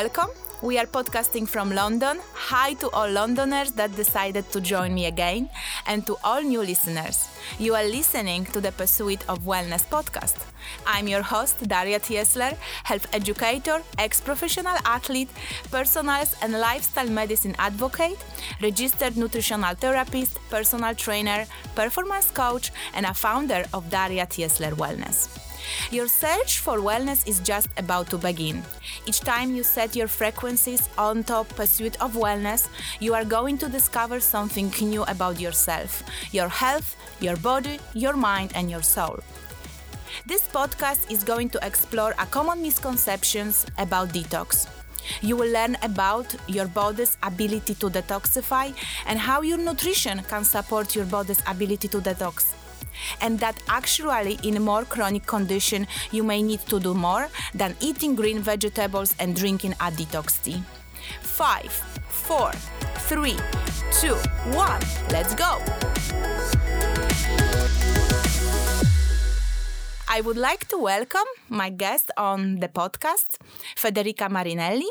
Welcome. We are podcasting from London. Hi to all Londoners that decided to join me again, and to all new listeners. You are listening to the Pursuit of Wellness podcast. I'm your host, Daria Tiesler, health educator, ex professional athlete, personals and lifestyle medicine advocate, registered nutritional therapist, personal trainer, performance coach, and a founder of Daria Tiesler Wellness. Your search for wellness is just about to begin. Each time you set your frequencies on top pursuit of wellness, you are going to discover something new about yourself, your health, your body, your mind, and your soul. This podcast is going to explore a common misconceptions about detox. You will learn about your body's ability to detoxify and how your nutrition can support your body's ability to detox and that actually in a more chronic condition you may need to do more than eating green vegetables and drinking a detox tea. Five, four, three, two, one, let's go! I would like to welcome my guest on the podcast, Federica Marinelli.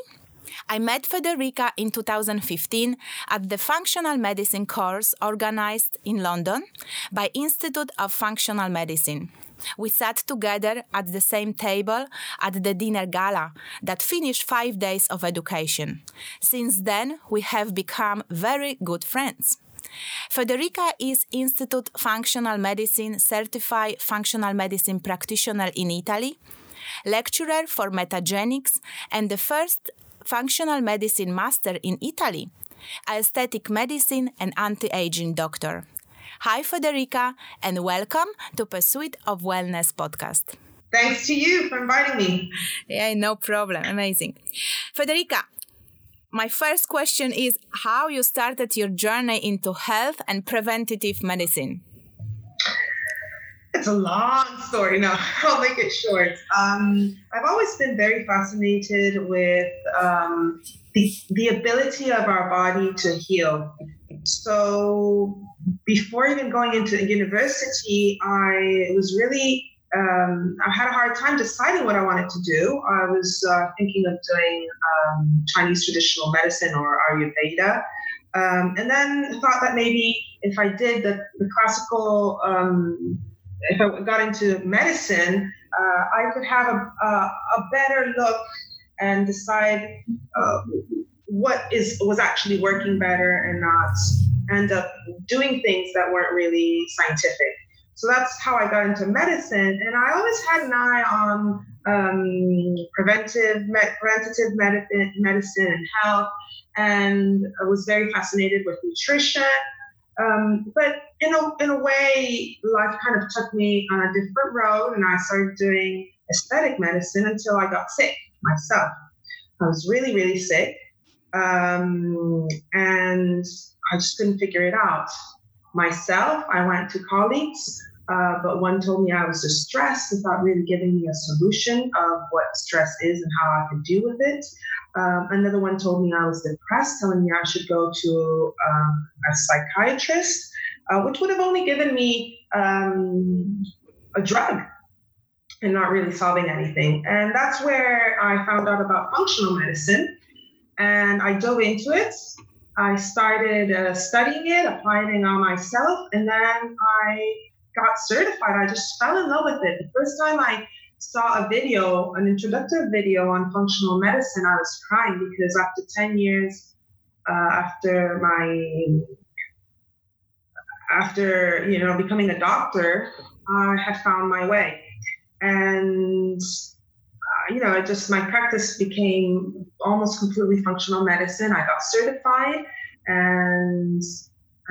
I met Federica in 2015 at the functional medicine course organized in London by Institute of Functional Medicine. We sat together at the same table at the dinner gala that finished five days of education. Since then, we have become very good friends. Federica is Institute Functional Medicine certified functional medicine practitioner in Italy, lecturer for metagenics, and the first functional medicine master in Italy, aesthetic medicine and anti-aging doctor. Hi Federica and welcome to Pursuit of Wellness podcast. Thanks to you for inviting me. Yeah, no problem. Amazing. Federica, my first question is how you started your journey into health and preventative medicine. It's a long story. No, I'll make it short. Um, I've always been very fascinated with um, the, the ability of our body to heal. So before even going into university, I was really um, I had a hard time deciding what I wanted to do. I was uh, thinking of doing um, Chinese traditional medicine or Ayurveda. Um, and then thought that maybe if I did the, the classical um, if I got into medicine, uh, I could have a, a, a, better look and decide uh, what is was actually working better and not end up doing things that weren't really scientific. So that's how I got into medicine, and I always had an eye on um, preventive, me- preventative medicine, medicine and health, and I was very fascinated with nutrition um, but in a, in a way, life kind of took me on a different road, and I started doing aesthetic medicine until I got sick myself. I was really, really sick, um, and I just couldn't figure it out myself. I went to colleagues, uh, but one told me I was distressed without really giving me a solution of what stress is and how I could deal with it. Um, another one told me I was depressed, telling me I should go to um, a psychiatrist, uh, which would have only given me um, a drug and not really solving anything. And that's where I found out about functional medicine and I dove into it. I started uh, studying it, applying it on myself, and then I got certified. I just fell in love with it. The first time I saw a video, an introductory video on functional medicine, I was crying because after 10 years, uh, after my, after, you know, becoming a doctor, I had found my way. And, uh, you know, it just, my practice became almost completely functional medicine. I got certified and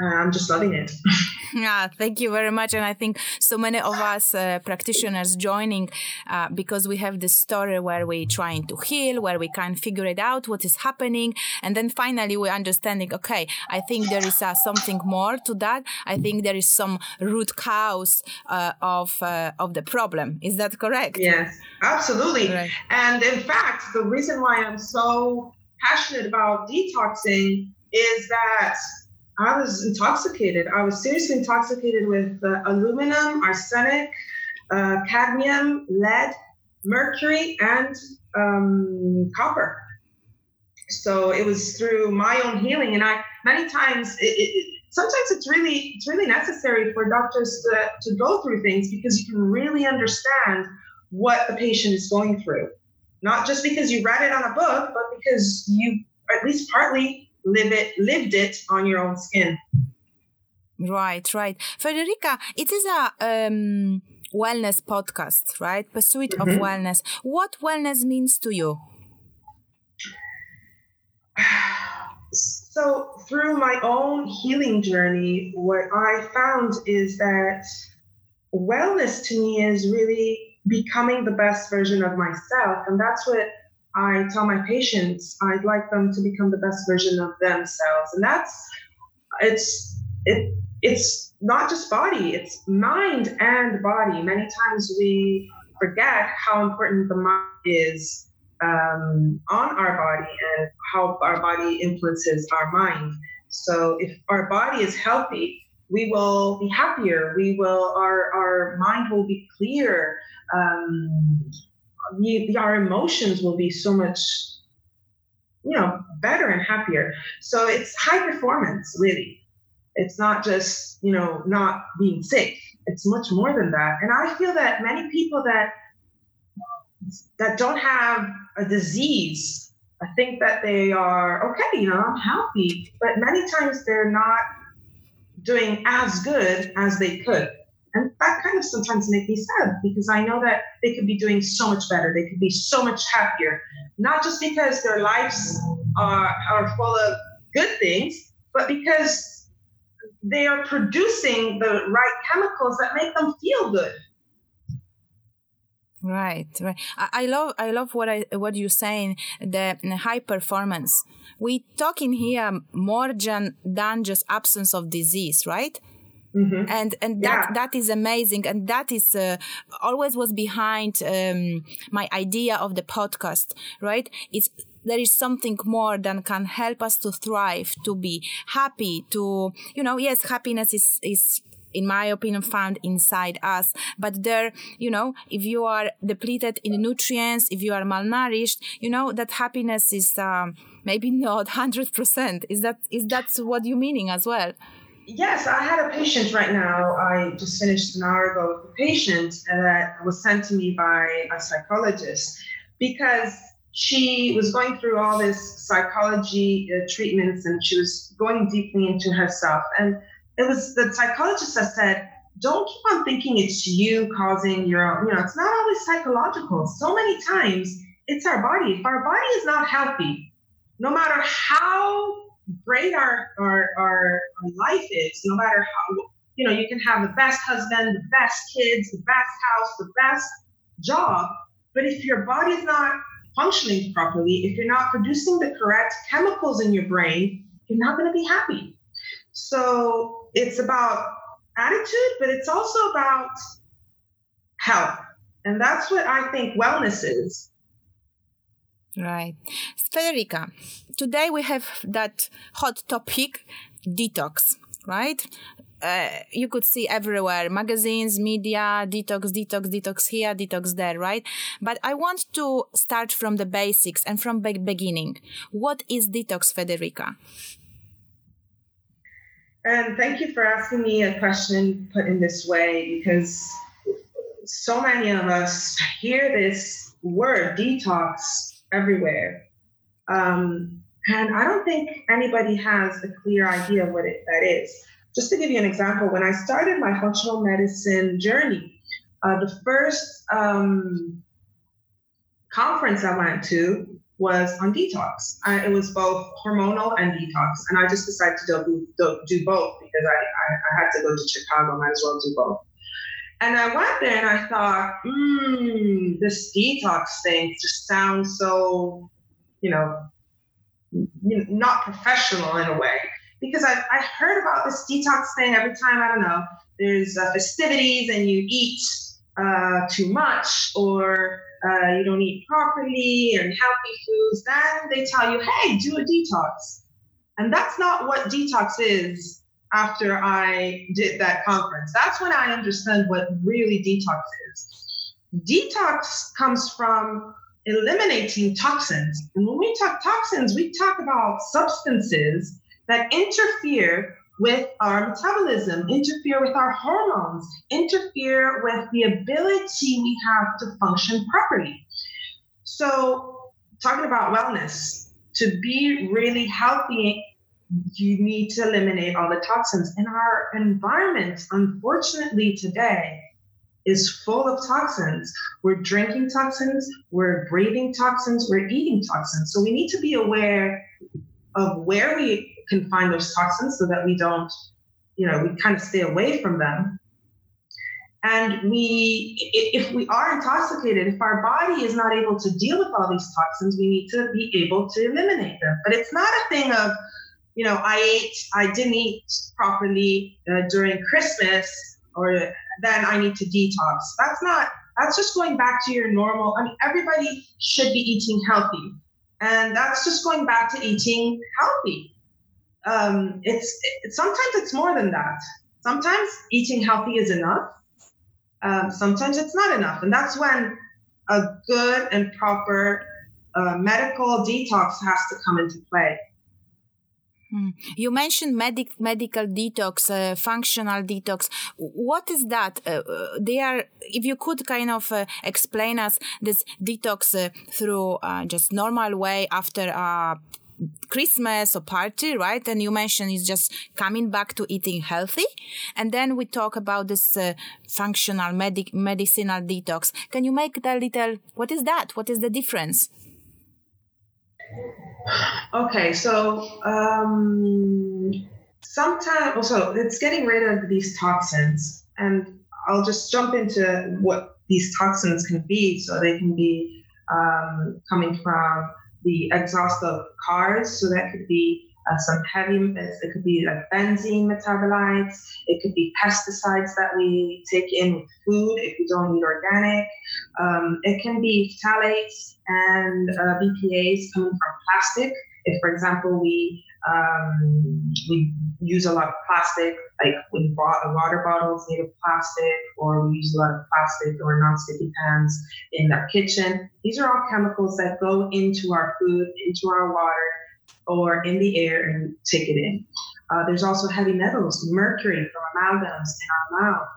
I'm just loving it. yeah, thank you very much. And I think so many of us uh, practitioners joining uh, because we have this story where we're trying to heal, where we can't figure it out, what is happening. And then finally we're understanding, okay, I think there is uh, something more to that. I think there is some root cause uh, of, uh, of the problem. Is that correct? Yes, absolutely. Right. And in fact, the reason why I'm so passionate about detoxing is that I was intoxicated. I was seriously intoxicated with uh, aluminum, arsenic, uh, cadmium, lead, mercury, and um, copper. so it was through my own healing, and I many times it, it, sometimes it's really it's really necessary for doctors to, to go through things because you can really understand what the patient is going through not just because you read it on a book but because you at least partly live it lived it on your own skin right right federica it is a um, wellness podcast right pursuit mm-hmm. of wellness what wellness means to you So, through my own healing journey, what I found is that wellness to me is really becoming the best version of myself. And that's what I tell my patients. I'd like them to become the best version of themselves. And that's, it's, it, it's not just body, it's mind and body. Many times we forget how important the mind is um, on our body and how our body influences our mind. So if our body is healthy, we will be happier. We will our our mind will be clear. Um, we, our emotions will be so much, you know, better and happier. So it's high performance, really. It's not just you know not being sick. It's much more than that. And I feel that many people that that don't have a disease I think that they are okay, you know, I'm healthy, but many times they're not doing as good as they could. And that kind of sometimes makes me sad because I know that they could be doing so much better. They could be so much happier, not just because their lives are, are full of good things, but because they are producing the right chemicals that make them feel good. Right, right. I, I love, I love what I, what you're saying. The high performance. We talking here more than than just absence of disease, right? Mm-hmm. And and that yeah. that is amazing, and that is uh, always was behind um, my idea of the podcast, right? It's there is something more than can help us to thrive, to be happy, to you know, yes, happiness is is in my opinion, found inside us. But there, you know, if you are depleted in nutrients, if you are malnourished, you know, that happiness is um, maybe not 100%. Is that, is that what you're meaning as well? Yes, I had a patient right now. I just finished an hour ago with a patient that was sent to me by a psychologist because she was going through all this psychology uh, treatments and she was going deeply into herself. And it was the psychologist that said, don't keep on thinking it's you causing your own, you know, it's not always psychological. So many times it's our body. If our body is not healthy, no matter how great our, our, our, our life is, no matter how, you know, you can have the best husband, the best kids, the best house, the best job. But if your body is not functioning properly, if you're not producing the correct chemicals in your brain, you're not going to be happy. So it's about attitude, but it's also about health. And that's what I think wellness is. Right. Federica, today we have that hot topic detox, right? Uh, you could see everywhere magazines, media, detox, detox, detox here, detox there, right? But I want to start from the basics and from the beginning. What is detox, Federica? And thank you for asking me a question put in this way because so many of us hear this word detox everywhere. Um, and I don't think anybody has a clear idea of what it, that is. Just to give you an example, when I started my functional medicine journey, uh, the first um, conference I went to was on detox. It was both hormonal and detox, and I just decided to do, do, do both because I, I, I, had to go to Chicago, might as well do both. And I went there and I thought, hmm, this detox thing just sounds so, you know, not professional in a way. Because I, I heard about this detox thing every time, I don't know, there's uh, festivities and you eat uh, too much or uh, you don't eat properly and healthy foods, then they tell you, hey, do a detox. And that's not what detox is after I did that conference. That's when I understand what really detox is. Detox comes from eliminating toxins. And when we talk toxins, we talk about substances that interfere with our metabolism, interfere with our hormones, interfere with the ability we have to function properly. So, talking about wellness, to be really healthy, you need to eliminate all the toxins. And our environment, unfortunately, today is full of toxins. We're drinking toxins, we're breathing toxins, we're eating toxins. So we need to be aware of where we can find those toxins so that we don't, you know, we kind of stay away from them. And we, if we are intoxicated, if our body is not able to deal with all these toxins, we need to be able to eliminate them. But it's not a thing of, you know, I ate, I didn't eat properly uh, during Christmas, or then I need to detox. That's not, that's just going back to your normal. I mean, everybody should be eating healthy. And that's just going back to eating healthy um, it's it, sometimes it's more than that. Sometimes eating healthy is enough. Um, sometimes it's not enough, and that's when a good and proper uh, medical detox has to come into play. Hmm. You mentioned medic, medical detox, uh, functional detox. What is that? Uh, uh they are, if you could kind of uh, explain us this detox uh, through uh, just normal way after a Christmas or party, right? And you mentioned it's just coming back to eating healthy. And then we talk about this functional medic- medicinal detox. Can you make that little, what is that? What is the difference? Okay, so um, sometimes, also, it's getting rid of these toxins. And I'll just jump into what these toxins can be. So they can be um, coming from the exhaust of cars. So that could be uh, some heavy, it could be like benzene metabolites. It could be pesticides that we take in with food if we don't eat organic. Um, it can be phthalates and uh, BPAs coming from plastic. If, for example, we um, we use a lot of plastic, like we bought a water bottles made of plastic, or we use a lot of plastic or non-sticky pans in our kitchen. These are all chemicals that go into our food, into our water, or in the air and take it in. Uh, there's also heavy metals, mercury from amalgams in our mouth.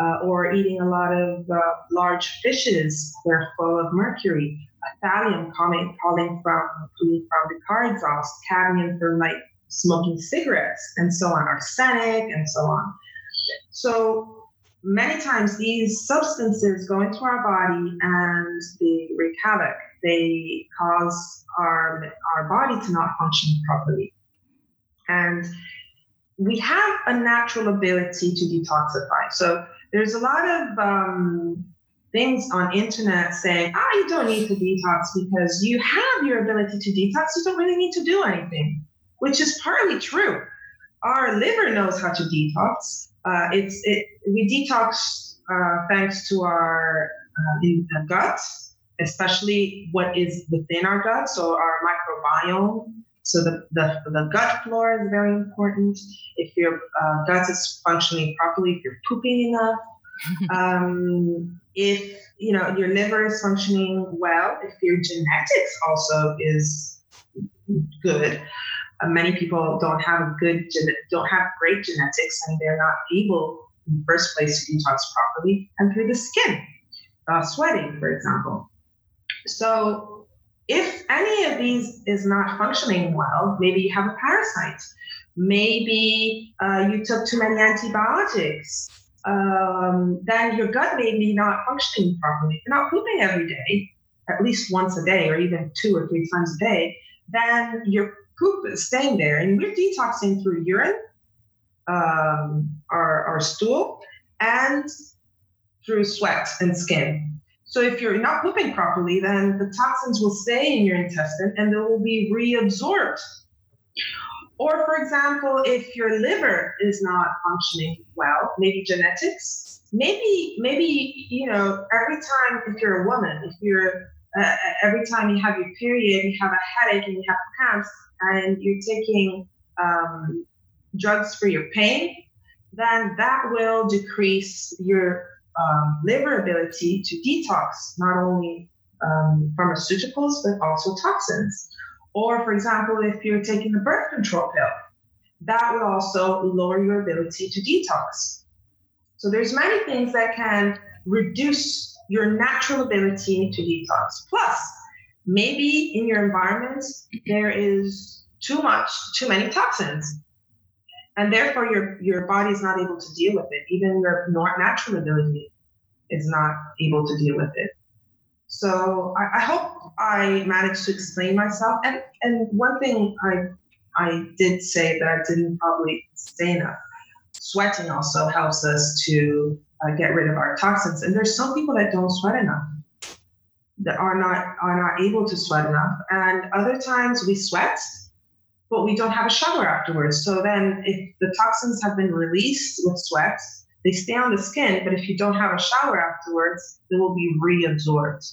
Uh, or eating a lot of uh, large fishes, they're full of mercury thallium coming, coming from coming from the car exhaust, cadmium from like smoking cigarettes, and so on, arsenic, and so on. So many times these substances go into our body and they wreak havoc. They cause our our body to not function properly, and we have a natural ability to detoxify. So there's a lot of um, things on internet saying, ah, oh, you don't need to detox because you have your ability to detox. You don't really need to do anything, which is partly true. Our liver knows how to detox. Uh, it's it we detox uh, thanks to our uh, gut, especially what is within our gut, so our microbiome. So the, the, the gut flora is very important. If your uh, gut is functioning properly, if you're pooping enough, um, if you know your liver is functioning well, if your genetics also is good, uh, many people don't have good don't have great genetics and they're not able in the first place to detox properly and through the skin, uh, sweating, for example. So if any of these is not functioning well, maybe you have a parasite. Maybe uh, you took too many antibiotics um, then your gut may be not functioning properly. If you're not pooping every day, at least once a day, or even two or three times a day, then your poop is staying there. And we're detoxing through urine, um, our, our stool, and through sweat and skin. So if you're not pooping properly, then the toxins will stay in your intestine and they will be reabsorbed. Or, for example, if your liver is not functioning well, maybe genetics, maybe, maybe, you know, every time, if you're a woman, if you're, uh, every time you have your period, you have a headache and you have cramps, and you're taking um, drugs for your pain, then that will decrease your um, liver ability to detox not only um, pharmaceuticals, but also toxins. Or, for example, if you're taking the birth control pill, that will also lower your ability to detox. So there's many things that can reduce your natural ability to detox. Plus, maybe in your environment there is too much, too many toxins. And therefore your your body is not able to deal with it. Even your natural ability is not able to deal with it. So I, I hope I managed to explain myself. And and one thing I I did say that I didn't probably say enough. Sweating also helps us to uh, get rid of our toxins. And there's some people that don't sweat enough, that are not are not able to sweat enough. And other times we sweat, but we don't have a shower afterwards. So then, if the toxins have been released with sweat, they stay on the skin. But if you don't have a shower afterwards, they will be reabsorbed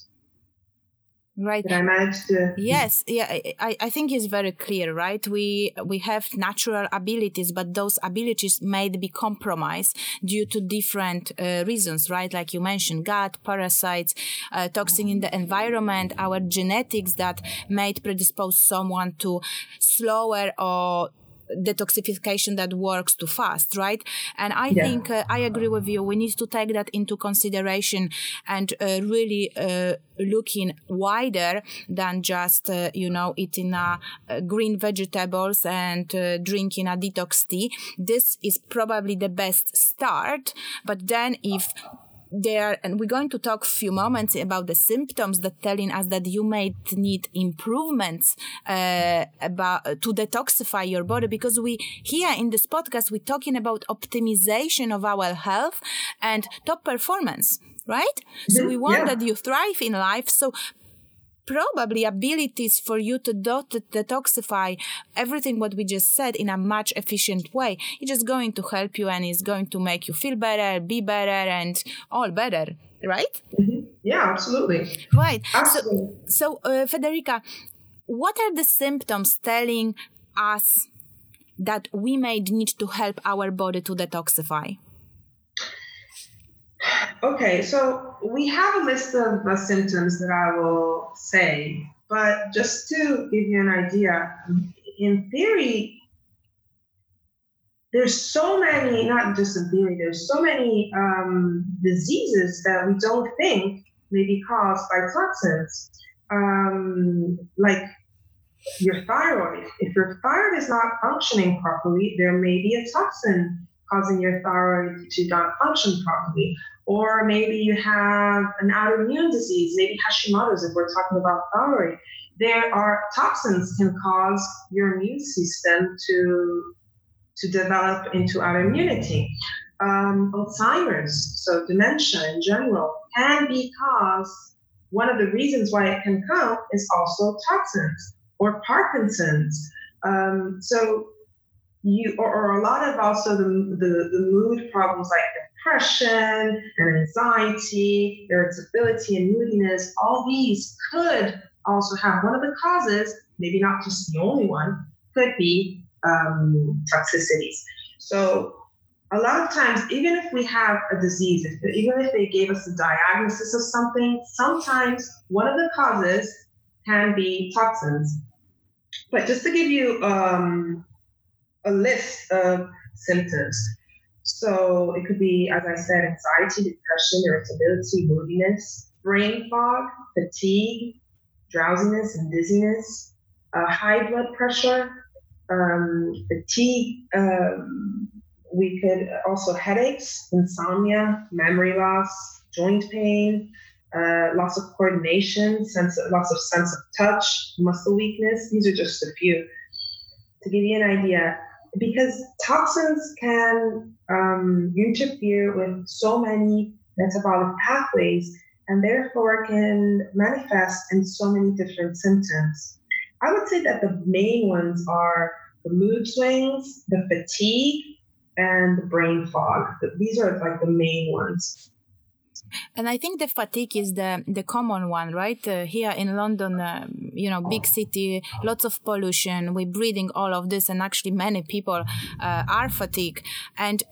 right. Did i manage to yes. Yeah I, I think it's very clear right? We we have natural abilities but those abilities may be compromised due to different uh, reasons right? Like you mentioned gut parasites uh, toxin in the environment our genetics that might predispose someone to slower or detoxification that works too fast, right? And I yeah. think uh, I agree with you. We need to take that into consideration and uh, really uh, looking wider than just, uh, you know, eating uh, green vegetables and uh, drinking a detox tea. This is probably the best start. But then if there and we're going to talk a few moments about the symptoms that telling us that you may need improvements uh, about to detoxify your body because we here in this podcast we're talking about optimization of our health and top performance right? So we want yeah. that you thrive in life. So probably abilities for you to detoxify everything what we just said in a much efficient way. It's just going to help you and it's going to make you feel better be better and all better right? Mm-hmm. yeah absolutely. Right. Absolutely. so, so uh, federica what are the symptoms telling us that we may need to help our body to detoxify Okay, so we have a list of symptoms that I will say, but just to give you an idea, in theory, there's so many, not just in theory, there's so many um, diseases that we don't think may be caused by toxins. Um, like your thyroid. If your thyroid is not functioning properly, there may be a toxin causing your thyroid to not function properly. Or maybe you have an autoimmune disease, maybe Hashimoto's if we're talking about thyroid. There are toxins can cause your immune system to to develop into autoimmunity. Um, Alzheimer's, so dementia in general, can be caused. One of the reasons why it can come is also toxins or Parkinson's. Um, so you or, or, a lot of also the, the, the mood problems like depression and anxiety, irritability and moodiness, all these could also have one of the causes, maybe not just the only one, could be um, toxicities. So a lot of times, even if we have a disease, if, even if they gave us a diagnosis of something, sometimes one of the causes can be toxins. But just to give you um, a list of symptoms. So it could be, as I said, anxiety, depression, irritability, moodiness, brain fog, fatigue, drowsiness and dizziness, uh, high blood pressure, um, fatigue. Um, we could also headaches, insomnia, memory loss, joint pain, uh, loss of coordination, sense, loss of sense of touch, muscle weakness. These are just a few. To give you an idea, because toxins can um, interfere with so many metabolic pathways and therefore can manifest in so many different symptoms. I would say that the main ones are the mood swings, the fatigue, and the brain fog. These are like the main ones. And I think the fatigue is the the common one, right? Uh, here in London, uh, you know, big city, lots of pollution. We're breathing all of this, and actually, many people uh, are fatigued. And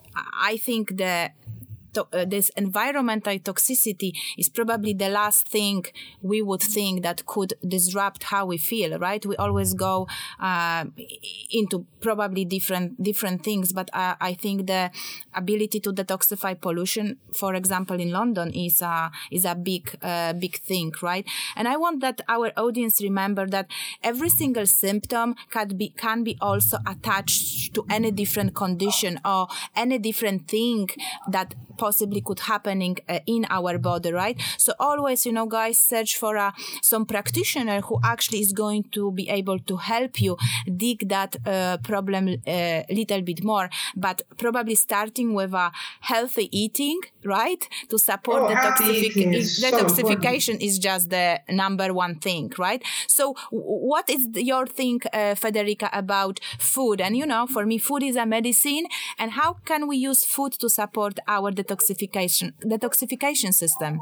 I think the to- uh, this environmental toxicity is probably the last thing we would think that could disrupt how we feel, right? We always go uh, into probably different different things, but uh, I think the ability to detoxify pollution, for example, in London, is a is a big uh, big thing, right? And I want that our audience remember that every single symptom can be can be also attached to any different condition or any different thing that possibly could happening uh, in our body right? So always you know guys search for a some practitioner who actually is going to be able to help you dig that uh, problem a uh, little bit more. But probably starting with a healthy eating right? To support oh, detoxification is detoxification so is just the number one thing right? So what is your thing uh, federica about food? And you know for me food is a medicine and how can we use food to support our detoxification detoxification system?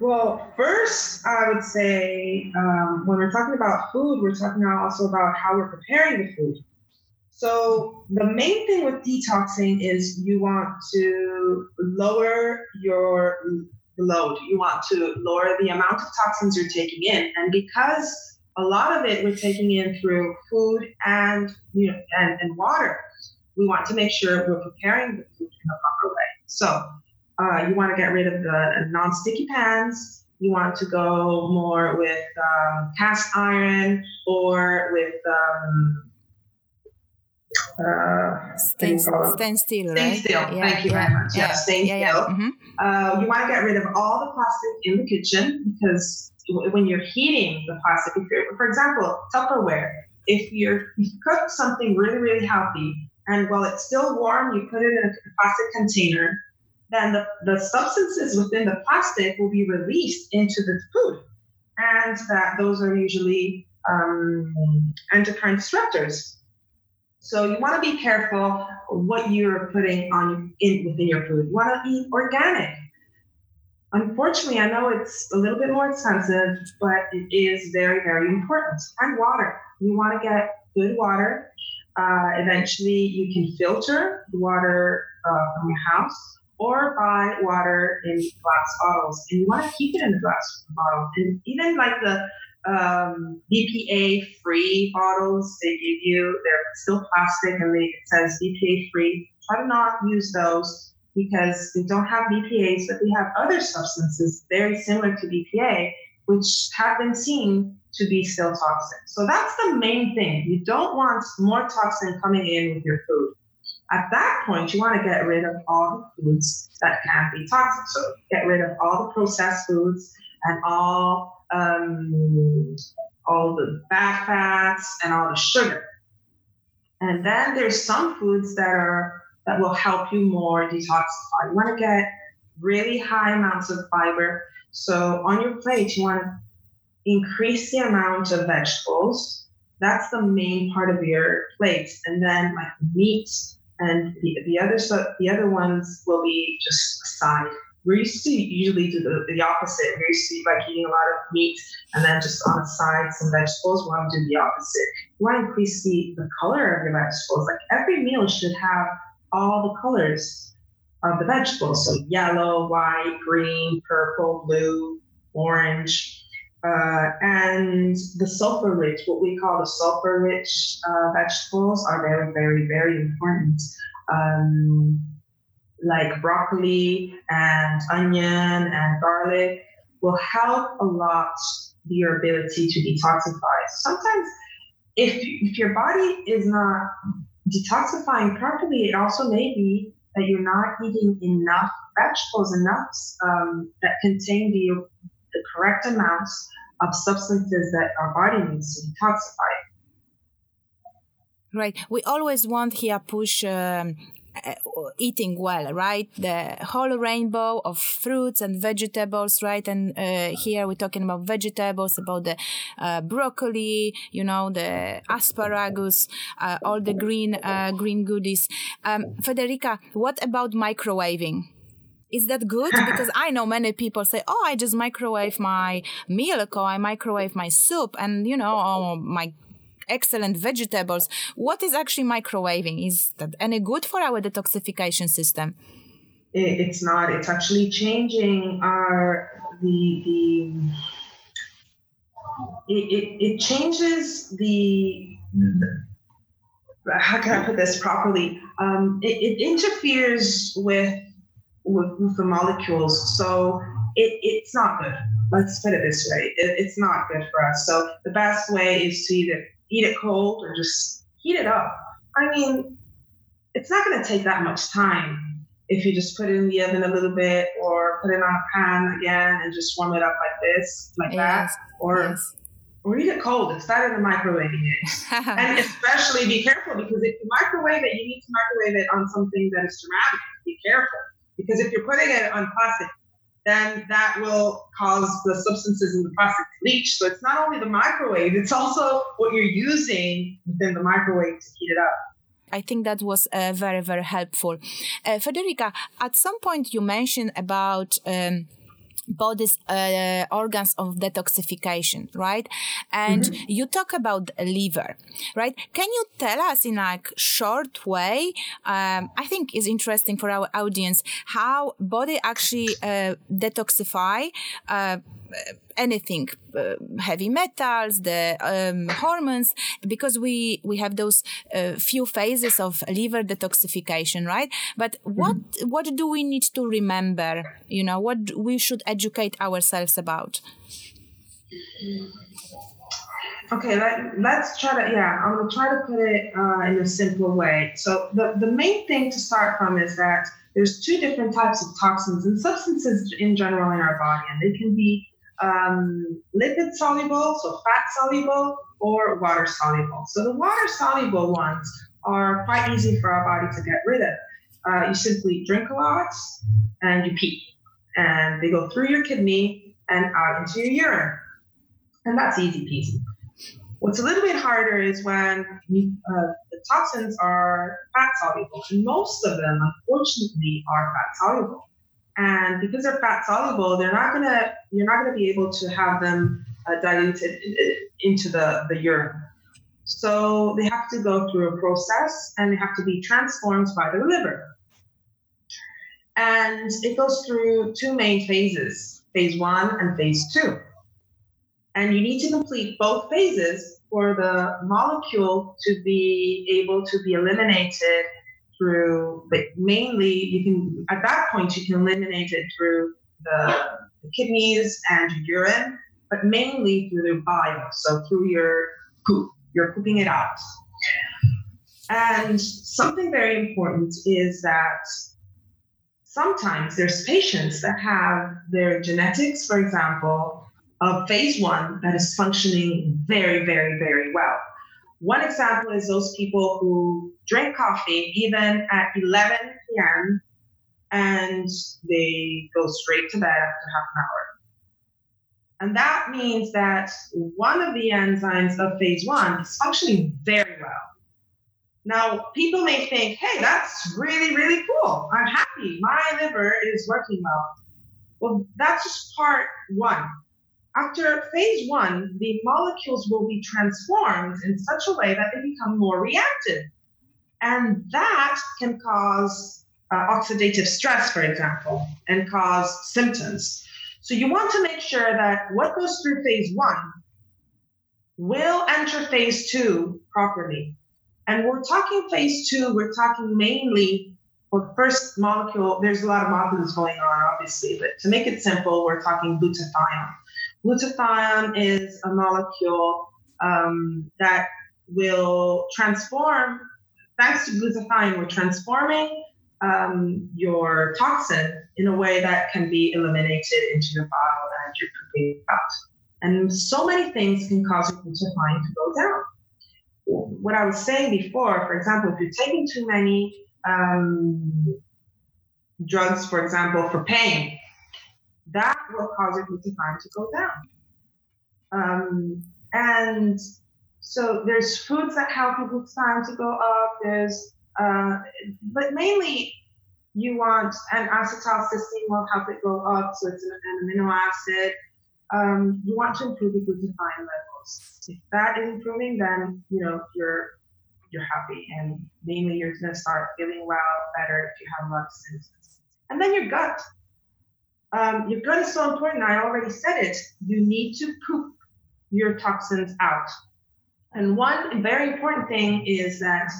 Well, first, I would say um, when we're talking about food, we're talking also about how we're preparing the food. So, the main thing with detoxing is you want to lower your load. You want to lower the amount of toxins you're taking in. And because a lot of it we're taking in through food and you know and, and water, we want to make sure we're preparing the food in a proper way. So uh, you want to get rid of the non-sticky pans. You want to go more with um, cast iron or with um, uh, stain, stain steel, stain right? steel. Yeah, Thank you yeah, very much. Yeah, yeah stain yeah, steel. Mm-hmm. Uh, you want to get rid of all the plastic in the kitchen because when you're heating the plastic, if you're, for example, Tupperware, if you're if you cook something really really healthy and while it's still warm, you put it in a plastic container, then the, the substances within the plastic will be released into the food. And that those are usually um, endocrine disruptors. So you want to be careful what you're putting on in within your food. You want to eat organic. Unfortunately, I know it's a little bit more expensive, but it is very, very important. And water. You want to get good water uh, eventually, you can filter the water uh, from your house or buy water in glass bottles. And you want to keep it in a glass bottle. And even like the um, BPA free bottles they give you, they're still plastic and they, it says BPA free. Try to not use those because they don't have BPAs, but they have other substances very similar to BPA, which have been seen to be still toxic. So that's the main thing. You don't want more toxin coming in with your food. At that point, you want to get rid of all the foods that can be toxic. So get rid of all the processed foods and all um, all the bad fats and all the sugar. And then there's some foods that are that will help you more detoxify. You want to get really high amounts of fiber. So on your plate, you want to increase the amount of vegetables. That's the main part of your plate. And then like meats and the, the other so the other ones will be just side. We're used to usually do the, the opposite. We're used to like eating a lot of meat and then just on the side some vegetables. We want to do the opposite. You want to increase the, the color of your vegetables. Like every meal should have all the colors of the vegetables. So yellow, white, green, purple, blue, orange. Uh, and the sulfur rich, what we call the sulfur rich uh, vegetables, are very, very, very important. Um, like broccoli and onion and garlic will help a lot your ability to detoxify. Sometimes, if, if your body is not detoxifying properly, it also may be that you're not eating enough vegetables, enough um, that contain the the correct amounts of substances that our body needs to detoxify. Right. We always want here push um, uh, eating well, right? The whole rainbow of fruits and vegetables, right? And uh, here we're talking about vegetables, about the uh, broccoli, you know, the asparagus, uh, all the green uh, green goodies. Um, Federica, what about microwaving? Is that good? Because I know many people say, "Oh, I just microwave my milk or I microwave my soup, and you know, oh, my excellent vegetables." What is actually microwaving? Is that any good for our detoxification system? it's not. It's actually changing our the the. It, it, it changes the, the how can I put this properly? Um, it, it, interferes with, with, with the molecules, so it, it's not good. Let's put it this way: it, it's not good for us. So the best way is to either eat it cold or just heat it up. I mean, it's not going to take that much time if you just put it in the oven a little bit or put it on a pan again and just warm it up like this, like yes. that, or. Yes or eat it cold. It's better than microwaving it. and especially be careful because if you microwave it, you need to microwave it on something that is ceramic. Be careful because if you're putting it on plastic, then that will cause the substances in the plastic to leach. So it's not only the microwave, it's also what you're using within the microwave to heat it up. I think that was uh, very, very helpful. Uh, Federica, at some point you mentioned about um, body's uh, organs of detoxification, right? And mm-hmm. you talk about liver, right? Can you tell us in like short way? Um, I think is interesting for our audience how body actually uh, detoxify. Uh, anything uh, heavy metals the um, hormones because we we have those uh, few phases of liver detoxification right? But what mm-hmm. what do we need to remember you know what we should educate ourselves about? Okay let, let's try to yeah i'm going to try to put it uh, in a simple way. So the, the main thing to start from is that there's two different types of toxins and substances in general in our body and they can be um, lipid soluble, so fat soluble, or water soluble. So the water soluble ones are quite easy for our body to get rid of. Uh, you simply drink a lot and you pee, and they go through your kidney and out into your urine. And that's easy peasy. What's a little bit harder is when uh, the toxins are fat soluble, and most of them, unfortunately, are fat soluble. And because they're fat soluble, they're not gonna you're not gonna be able to have them uh, diluted into the, the urine. So they have to go through a process and they have to be transformed by the liver. And it goes through two main phases, phase one and phase two. And you need to complete both phases for the molecule to be able to be eliminated through, but mainly you can, at that point, you can eliminate it through the, the kidneys and urine, but mainly through the bile, so through your poop. You're pooping it out. And something very important is that sometimes there's patients that have their genetics, for example, of phase one that is functioning very, very, very well. One example is those people who drink coffee even at 11 p.m. and they go straight to bed after half an hour. And that means that one of the enzymes of phase one is functioning very well. Now, people may think, hey, that's really, really cool. I'm happy. My liver is working well. Well, that's just part one. After phase one, the molecules will be transformed in such a way that they become more reactive. And that can cause uh, oxidative stress, for example, and cause symptoms. So you want to make sure that what goes through phase one will enter phase two properly. And we're talking phase two, we're talking mainly for first molecule, there's a lot of molecules going on, obviously, but to make it simple, we're talking glutathione. Glutathione is a molecule um, that will transform, thanks to glutathione, we're transforming um, your toxin in a way that can be eliminated into your bile and your pooping out. And so many things can cause your glutathione to go down. What I was saying before, for example, if you're taking too many um, drugs, for example, for pain, that will cause your glutathione to go down. Um, and so there's foods that help your glutathione to go up. There's, uh, but mainly you want N-acetylcysteine will help it go up, so it's an, amino acid. Um, you want to improve the glutathione levels. If that is improving, then you know you're you're happy, and mainly you're going to start feeling well, better if you have less symptoms. And then your gut. Um, your gut is so important. I already said it. You need to poop your toxins out. And one very important thing is that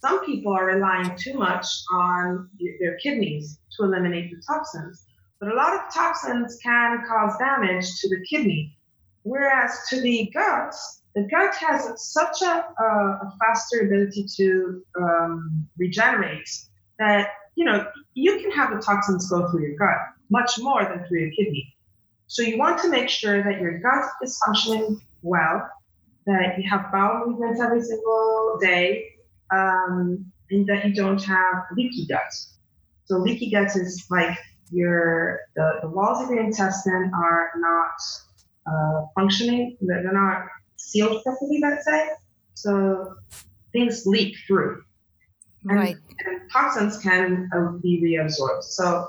some people are relying too much on their kidneys to eliminate the toxins. But a lot of toxins can cause damage to the kidney. Whereas to the gut, the gut has such a, a, a faster ability to um, regenerate that you know you can have the toxins go through your gut much more than through your kidney. So you want to make sure that your gut is functioning well, that you have bowel movements every single day, um, and that you don't have leaky gut. So leaky gut is like your the, the walls of your intestine are not uh, functioning; they're not sealed properly. Let's say so things leak through, and, right? And toxins can uh, be reabsorbed. So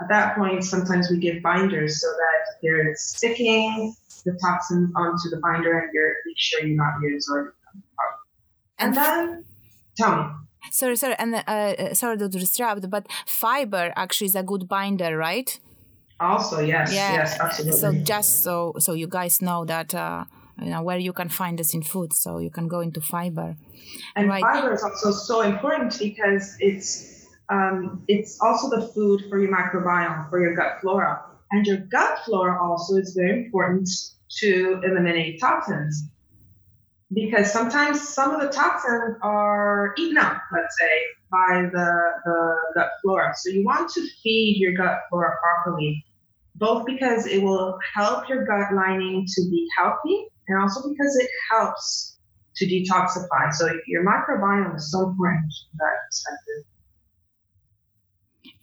at that point, sometimes we give binders so that they're sticking the toxins onto the binder and you're make sure you're not reabsorbing them. And, and then, tell me. Sorry, sorry, and uh, uh, sorry to disrupt, but fiber actually is a good binder, right? Also, yes, yeah. yes, absolutely. So just so so you guys know that uh, you know where you can find this in food, so you can go into fiber. And right. fiber is also so important because it's um, it's also the food for your microbiome, for your gut flora, and your gut flora also is very important to eliminate toxins. Because sometimes some of the toxins are eaten up, let's say, by the, the gut flora. So you want to feed your gut flora properly, both because it will help your gut lining to be healthy and also because it helps to detoxify. So your microbiome is so important from that perspective.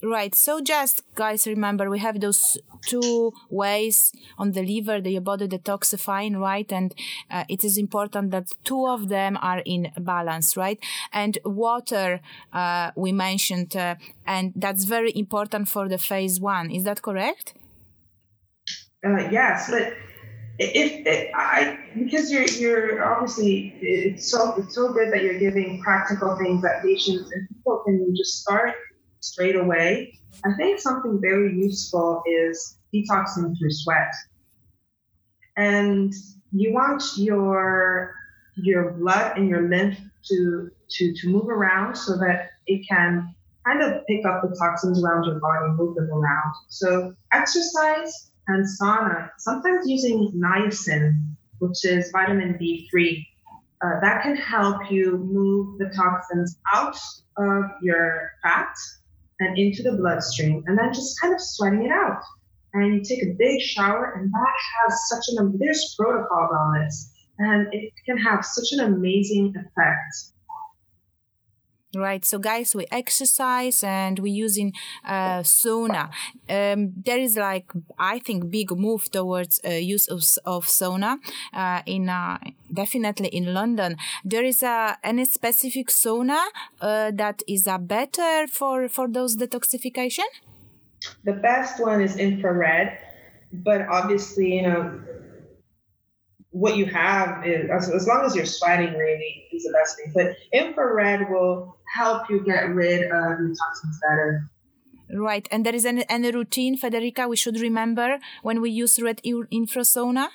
Right. So just guys, remember we have those two ways on the liver, the your body detoxifying, right? And uh, it is important that two of them are in balance, right? And water, uh, we mentioned, uh, and that's very important for the phase one. Is that correct? Uh, yes, but if, if I because you're you're obviously it's so it's so good that you're giving practical things that patients and people can just start straight away, I think something very useful is detoxing through sweat. And you want your your blood and your lymph to to to move around so that it can kind of pick up the toxins around your body, move them around. So exercise and sauna, sometimes using niacin, which is vitamin B3, uh, that can help you move the toxins out of your fat and into the bloodstream, and then just kind of sweating it out. And you take a big shower, and that has such an there's protocol on this, and it can have such an amazing effect right? So guys we exercise and we're using uh, sauna. Um, there is like i think big move towards uh, use of, of sauna uh, in uh, definitely in london. There is a any specific sauna uh, that is a better for for those detoxification? The best one is infrared but obviously you know what you have is as, as long as you're sweating really is the best thing. But infrared will help you get rid of your toxins better. Right. And there is any, routine federica we should remember when we use red infrasauna?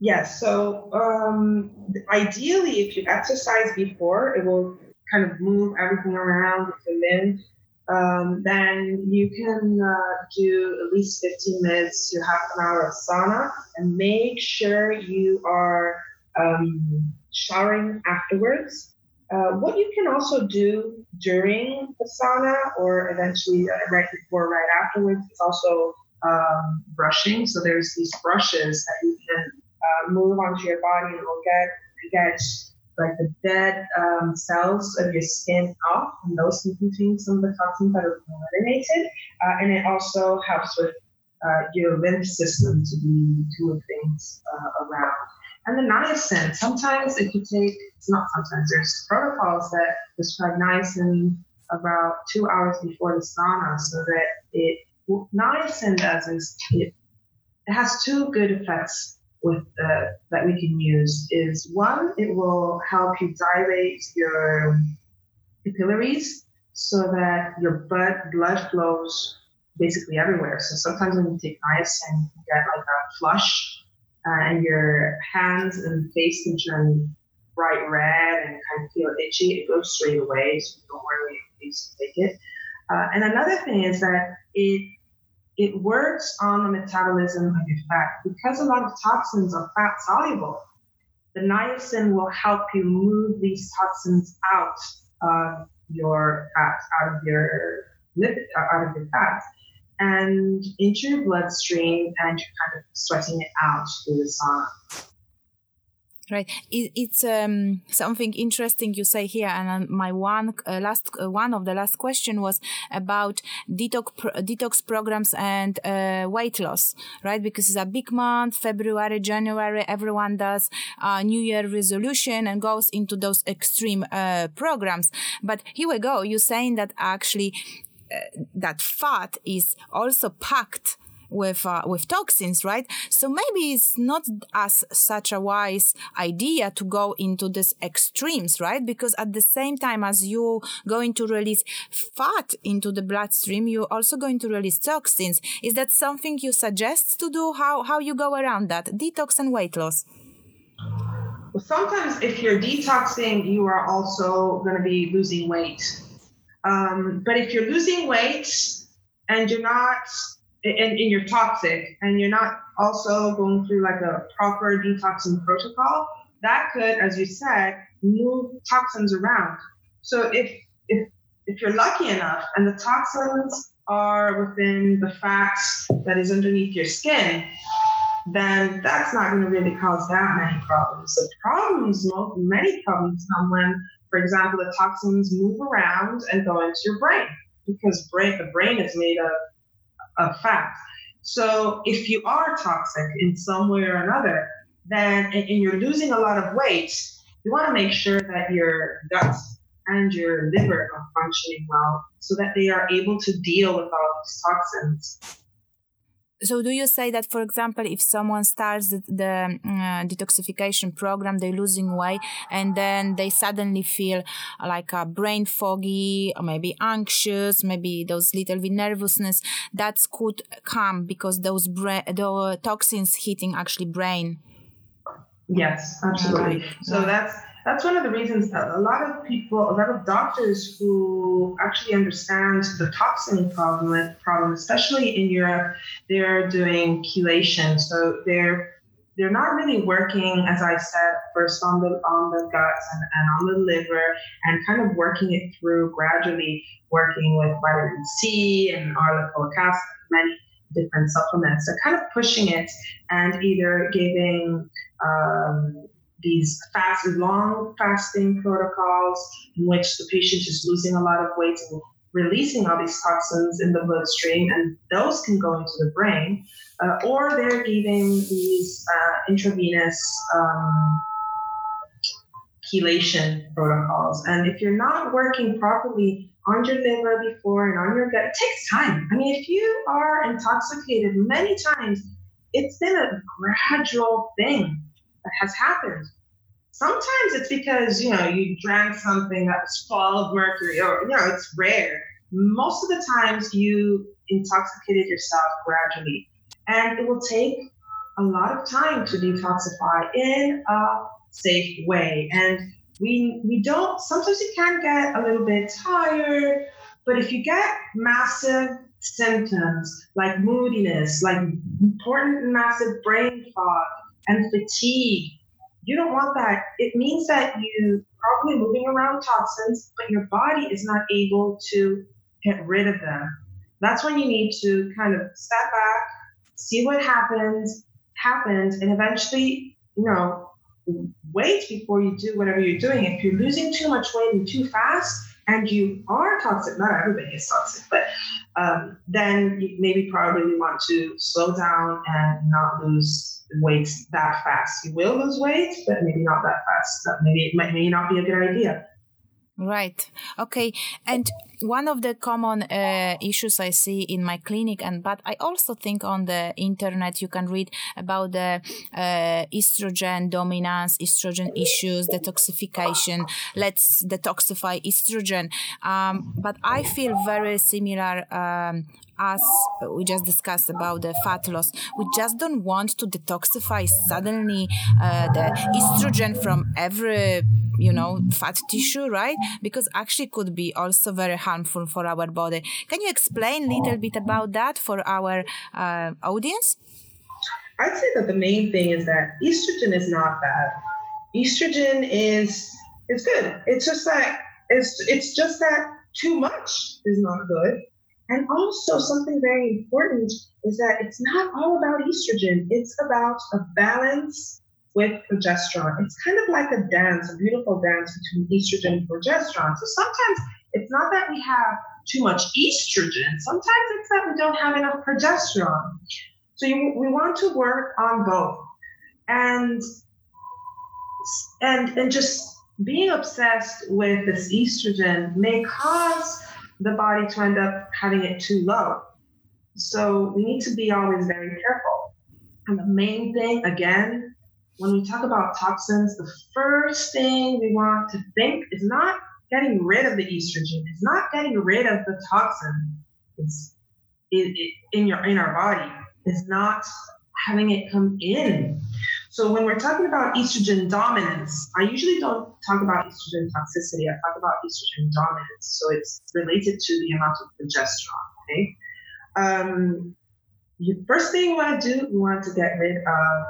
Yes. So um, ideally if you exercise before it will kind of move everything around with the lymph um, then you can uh, do at least 15 minutes to half an hour of sauna and make sure you are um, showering afterwards. Uh, what you can also do during the sauna or eventually uh, right before, right afterwards is also um, brushing. So there's these brushes that you can uh, move onto your body and will get, get like the dead um, cells of your skin off, and those can contain some of the toxins that are eliminated. Uh, and it also helps with uh, your lymph system to be move things uh, around. And the niacin, sometimes it could take, it's not sometimes, there's protocols that prescribe niacin about two hours before the sauna so that it, niacin does is it, it has two good effects with that we can use is one, it will help you dilate your capillaries so that your blood blood flows basically everywhere. So sometimes when you take niacin, you get like a flush, uh, and your hands and face can turn bright red and kind of feel itchy. It goes straight away, so don't worry, please take it. Uh, and another thing is that it it works on the metabolism of your fat because a lot of toxins are fat soluble. The niacin will help you move these toxins out of your fat, out of your lipid, uh, out of your fat and into your bloodstream and you're kind of sweating it out through the sauna. Right, it, it's um, something interesting you say here, and uh, my one uh, last uh, one of the last question was about detox detox programs and uh, weight loss, right? Because it's a big month, February, January, everyone does New Year resolution and goes into those extreme uh, programs. But here we go. You're saying that actually uh, that fat is also packed with uh, with toxins, right? So maybe it's not as such a wise idea to go into these extremes, right? Because at the same time as you going to release fat into the bloodstream, you're also going to release toxins. Is that something you suggest to do? How how you go around that detox and weight loss? Well, sometimes if you're detoxing, you are also going to be losing weight. Um, but if you're losing weight and you're not, and, and you're toxic, and you're not also going through like a proper detoxing protocol, that could, as you said, move toxins around. So if if if you're lucky enough and the toxins are within the fat that is underneath your skin, then that's not going to really cause that many problems. The problems, most many problems come when for example, the toxins move around and go into your brain because brain, the brain is made of, of fat. So if you are toxic in some way or another, then and, and you're losing a lot of weight, you want to make sure that your guts and your liver are functioning well so that they are able to deal with all these toxins so do you say that for example if someone starts the, the uh, detoxification program they're losing weight and then they suddenly feel like a brain foggy or maybe anxious maybe those little bit nervousness that could come because those bra- the toxins hitting actually brain? Yes absolutely. So that's that's one of the reasons that a lot of people, a lot of doctors who actually understand the toxin problem, problem, especially in Europe, they're doing chelation. So they're they're not really working, as I said, first on the on the guts and, and on the liver, and kind of working it through gradually, working with vitamin C and arlic acid, many different supplements. They're kind of pushing it and either giving um, these fast, long fasting protocols in which the patient is losing a lot of weight and releasing all these toxins in the bloodstream, and those can go into the brain, uh, or they're giving these uh, intravenous um, chelation protocols. And if you're not working properly on your liver before and on your gut, it takes time. I mean, if you are intoxicated many times, it's been a gradual thing has happened. Sometimes it's because, you know, you drank something that was full of mercury or, you know, it's rare. Most of the times you intoxicated yourself gradually. And it will take a lot of time to detoxify in a safe way. And we we don't sometimes you can get a little bit tired, but if you get massive symptoms like moodiness, like important massive brain fog and fatigue, you don't want that. It means that you probably moving around toxins, but your body is not able to get rid of them. That's when you need to kind of step back, see what happens, happens, and eventually, you know, wait before you do whatever you're doing. If you're losing too much weight and too fast, and you are toxic, not everybody is toxic, but um, then you maybe probably you want to slow down and not lose weight that fast. You will lose weight, but maybe not that fast. That maybe it might may not be a good idea. Right. Okay. And one of the common uh, issues I see in my clinic, and but I also think on the internet you can read about the uh, estrogen dominance, estrogen issues, detoxification. Let's detoxify estrogen. Um, but I feel very similar um, as we just discussed about the fat loss, we just don't want to detoxify suddenly uh, the estrogen from every you know fat tissue right because actually could be also very harmful for our body. Can you explain a little bit about that for our uh, audience? I'd say that the main thing is that estrogen is not bad. Estrogen is is good. It's just that it's it's just that too much is not good. And also, something very important is that it's not all about estrogen, it's about a balance with progesterone. It's kind of like a dance, a beautiful dance between estrogen and progesterone. So sometimes it's not that we have too much estrogen, sometimes it's that we don't have enough progesterone. So you, we want to work on both. And and and just being obsessed with this estrogen may cause the body to end up having it too low. So we need to be always very careful. And the main thing, again, when we talk about toxins, the first thing we want to think is not getting rid of the estrogen, it's not getting rid of the toxin. It's it, it, in your in our body. It's not having it come in. So when we're talking about estrogen dominance, I usually don't talk about estrogen toxicity. I talk about estrogen dominance. So it's related to the amount of progesterone. Okay. Um, the first thing you want to do, we want to get rid of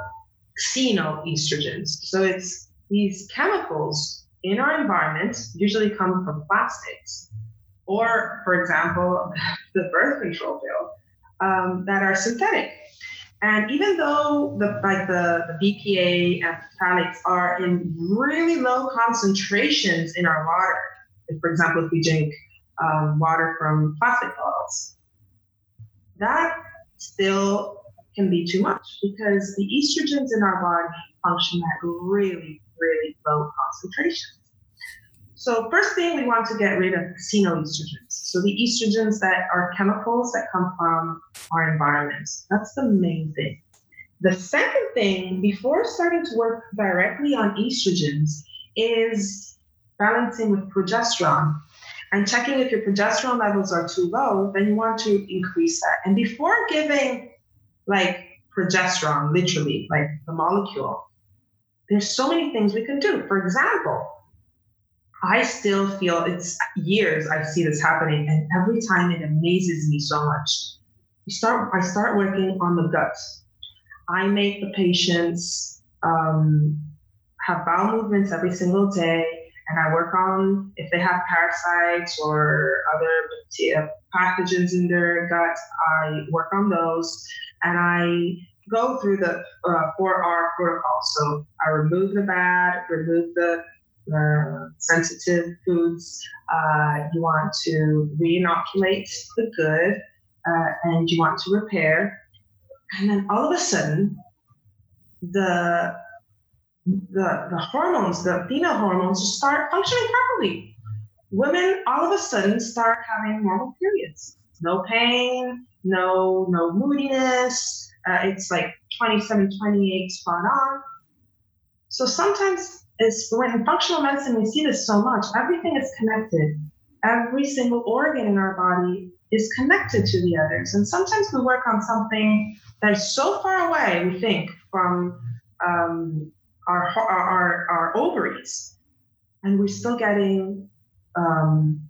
xenoestrogens. So it's these chemicals in our environment usually come from plastics, or for example, the birth control pill um, that are synthetic. And even though the like the, the BPA and phthalates are in really low concentrations in our water, if, for example, if we drink um, water from plastic bottles, that still can be too much because the estrogens in our body function at really, really low concentrations. So first thing, we want to get rid of xenoestrogens. So the estrogens that are chemicals that come from our environment. That's the main thing. The second thing, before starting to work directly on estrogens, is balancing with progesterone and checking if your progesterone levels are too low, then you want to increase that. And before giving like progesterone, literally, like the molecule, there's so many things we can do. For example, I still feel it's years I see this happening, and every time it amazes me so much. You start, I start working on the gut. I make the patients um, have bowel movements every single day, and I work on if they have parasites or other pathogens in their gut. I work on those, and I go through the uh, 4R protocol. So I remove the bad, remove the uh, sensitive foods. Uh, you want to re-inoculate the good, uh, and you want to repair. And then all of a sudden, the the the hormones, the female hormones, just start functioning properly. Women all of a sudden start having normal periods. No pain, no no moodiness. Uh, it's like 27, 28 spot on. So sometimes is when in functional medicine we see this so much. Everything is connected. Every single organ in our body is connected to the others. And sometimes we work on something that is so far away, we think, from um, our, our, our ovaries, and we're still getting um,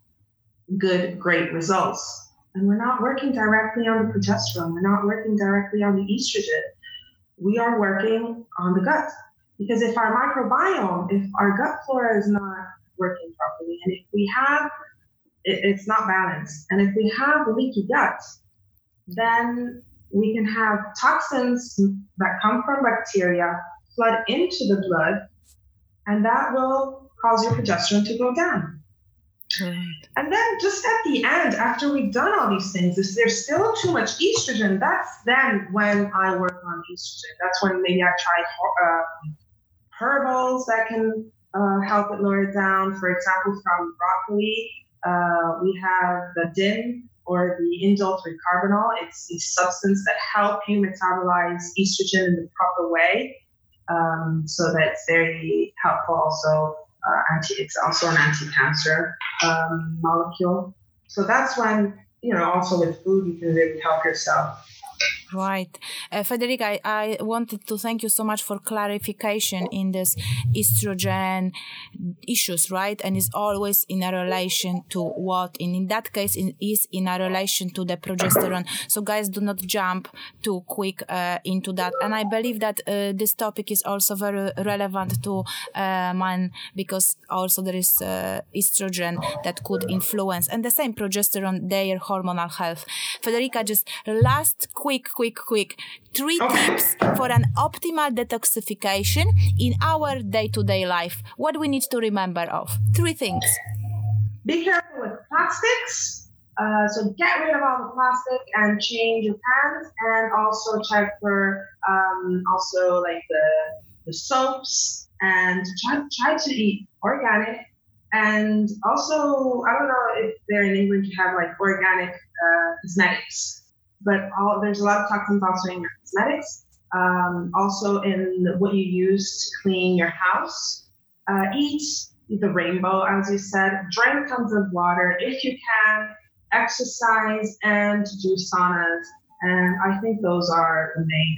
good, great results. And we're not working directly on the progesterone, we're not working directly on the estrogen. We are working on the gut. Because if our microbiome, if our gut flora is not working properly, and if we have, it, it's not balanced, and if we have leaky gut, then we can have toxins that come from bacteria flood into the blood, and that will cause your progesterone to go down. And then just at the end, after we've done all these things, if there's still too much estrogen, that's then when I work on estrogen. That's when maybe I try uh, herbals that can uh, help it lower it down. For example, from broccoli, uh, we have the DIM or the indole carbinol. It's the substance that help you metabolize estrogen in the proper way. Um, so that's very helpful. Also, uh, anti, it's also an anti-cancer um, molecule. So that's when you know also with food you can really help yourself Right. Uh, Federica, I, I, wanted to thank you so much for clarification in this estrogen issues, right? And it's always in a relation to what? In, in that case, it is in a relation to the progesterone. So guys, do not jump too quick uh, into that. And I believe that uh, this topic is also very relevant to uh, man because also there is uh, estrogen that could influence and the same progesterone, their hormonal health. Federica, just last quick quick, quick. quick. Three okay. tips for an optimal detoxification in our day to day life. What we need to remember of? Three things. Be careful with plastics. Uh, so get rid of all the plastic and change your pans, and also check for um, also like the the soaps and try try to eat organic. And also, I don't know if they're in England, you have like organic uh, cosmetics but all, there's a lot of toxins also in your cosmetics, um, also in what you use to clean your house. Uh, eat the rainbow, as you said. Drink tons of water if you can. Exercise and do saunas. And I think those are the main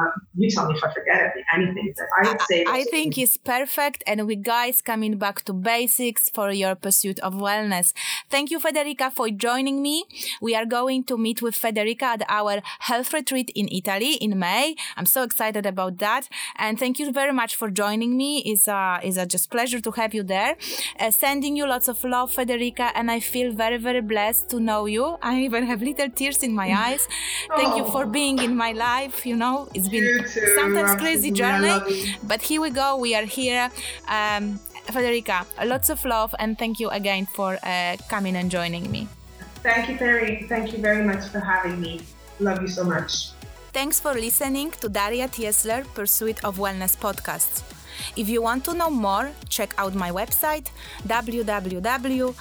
um, you tell me if I forget anything. I would say I think it's perfect, and we guys coming back to basics for your pursuit of wellness. Thank you, Federica, for joining me. We are going to meet with Federica at our health retreat in Italy in May. I'm so excited about that, and thank you very much for joining me. It's a it's a just pleasure to have you there. Uh, sending you lots of love, Federica, and I feel very very blessed to know you. I even have little tears in my eyes. Thank oh. you for being in my life. You know, it's been sometimes crazy journey, but here we go. We are here. Um, Federica, lots of love and thank you again for uh, coming and joining me. Thank you, Perry. Thank you very much for having me. Love you so much. Thanks for listening to Daria Tiesler Pursuit of Wellness podcast. If you want to know more, check out my website www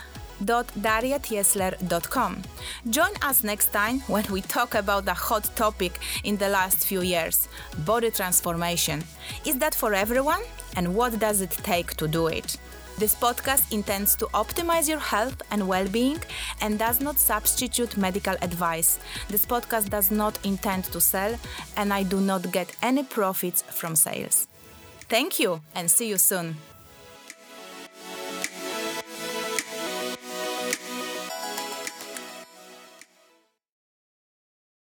www.dariatiesler.com. Join us next time when we talk about the hot topic in the last few years body transformation. Is that for everyone? And what does it take to do it? This podcast intends to optimize your health and well being and does not substitute medical advice. This podcast does not intend to sell, and I do not get any profits from sales. Thank you and see you soon.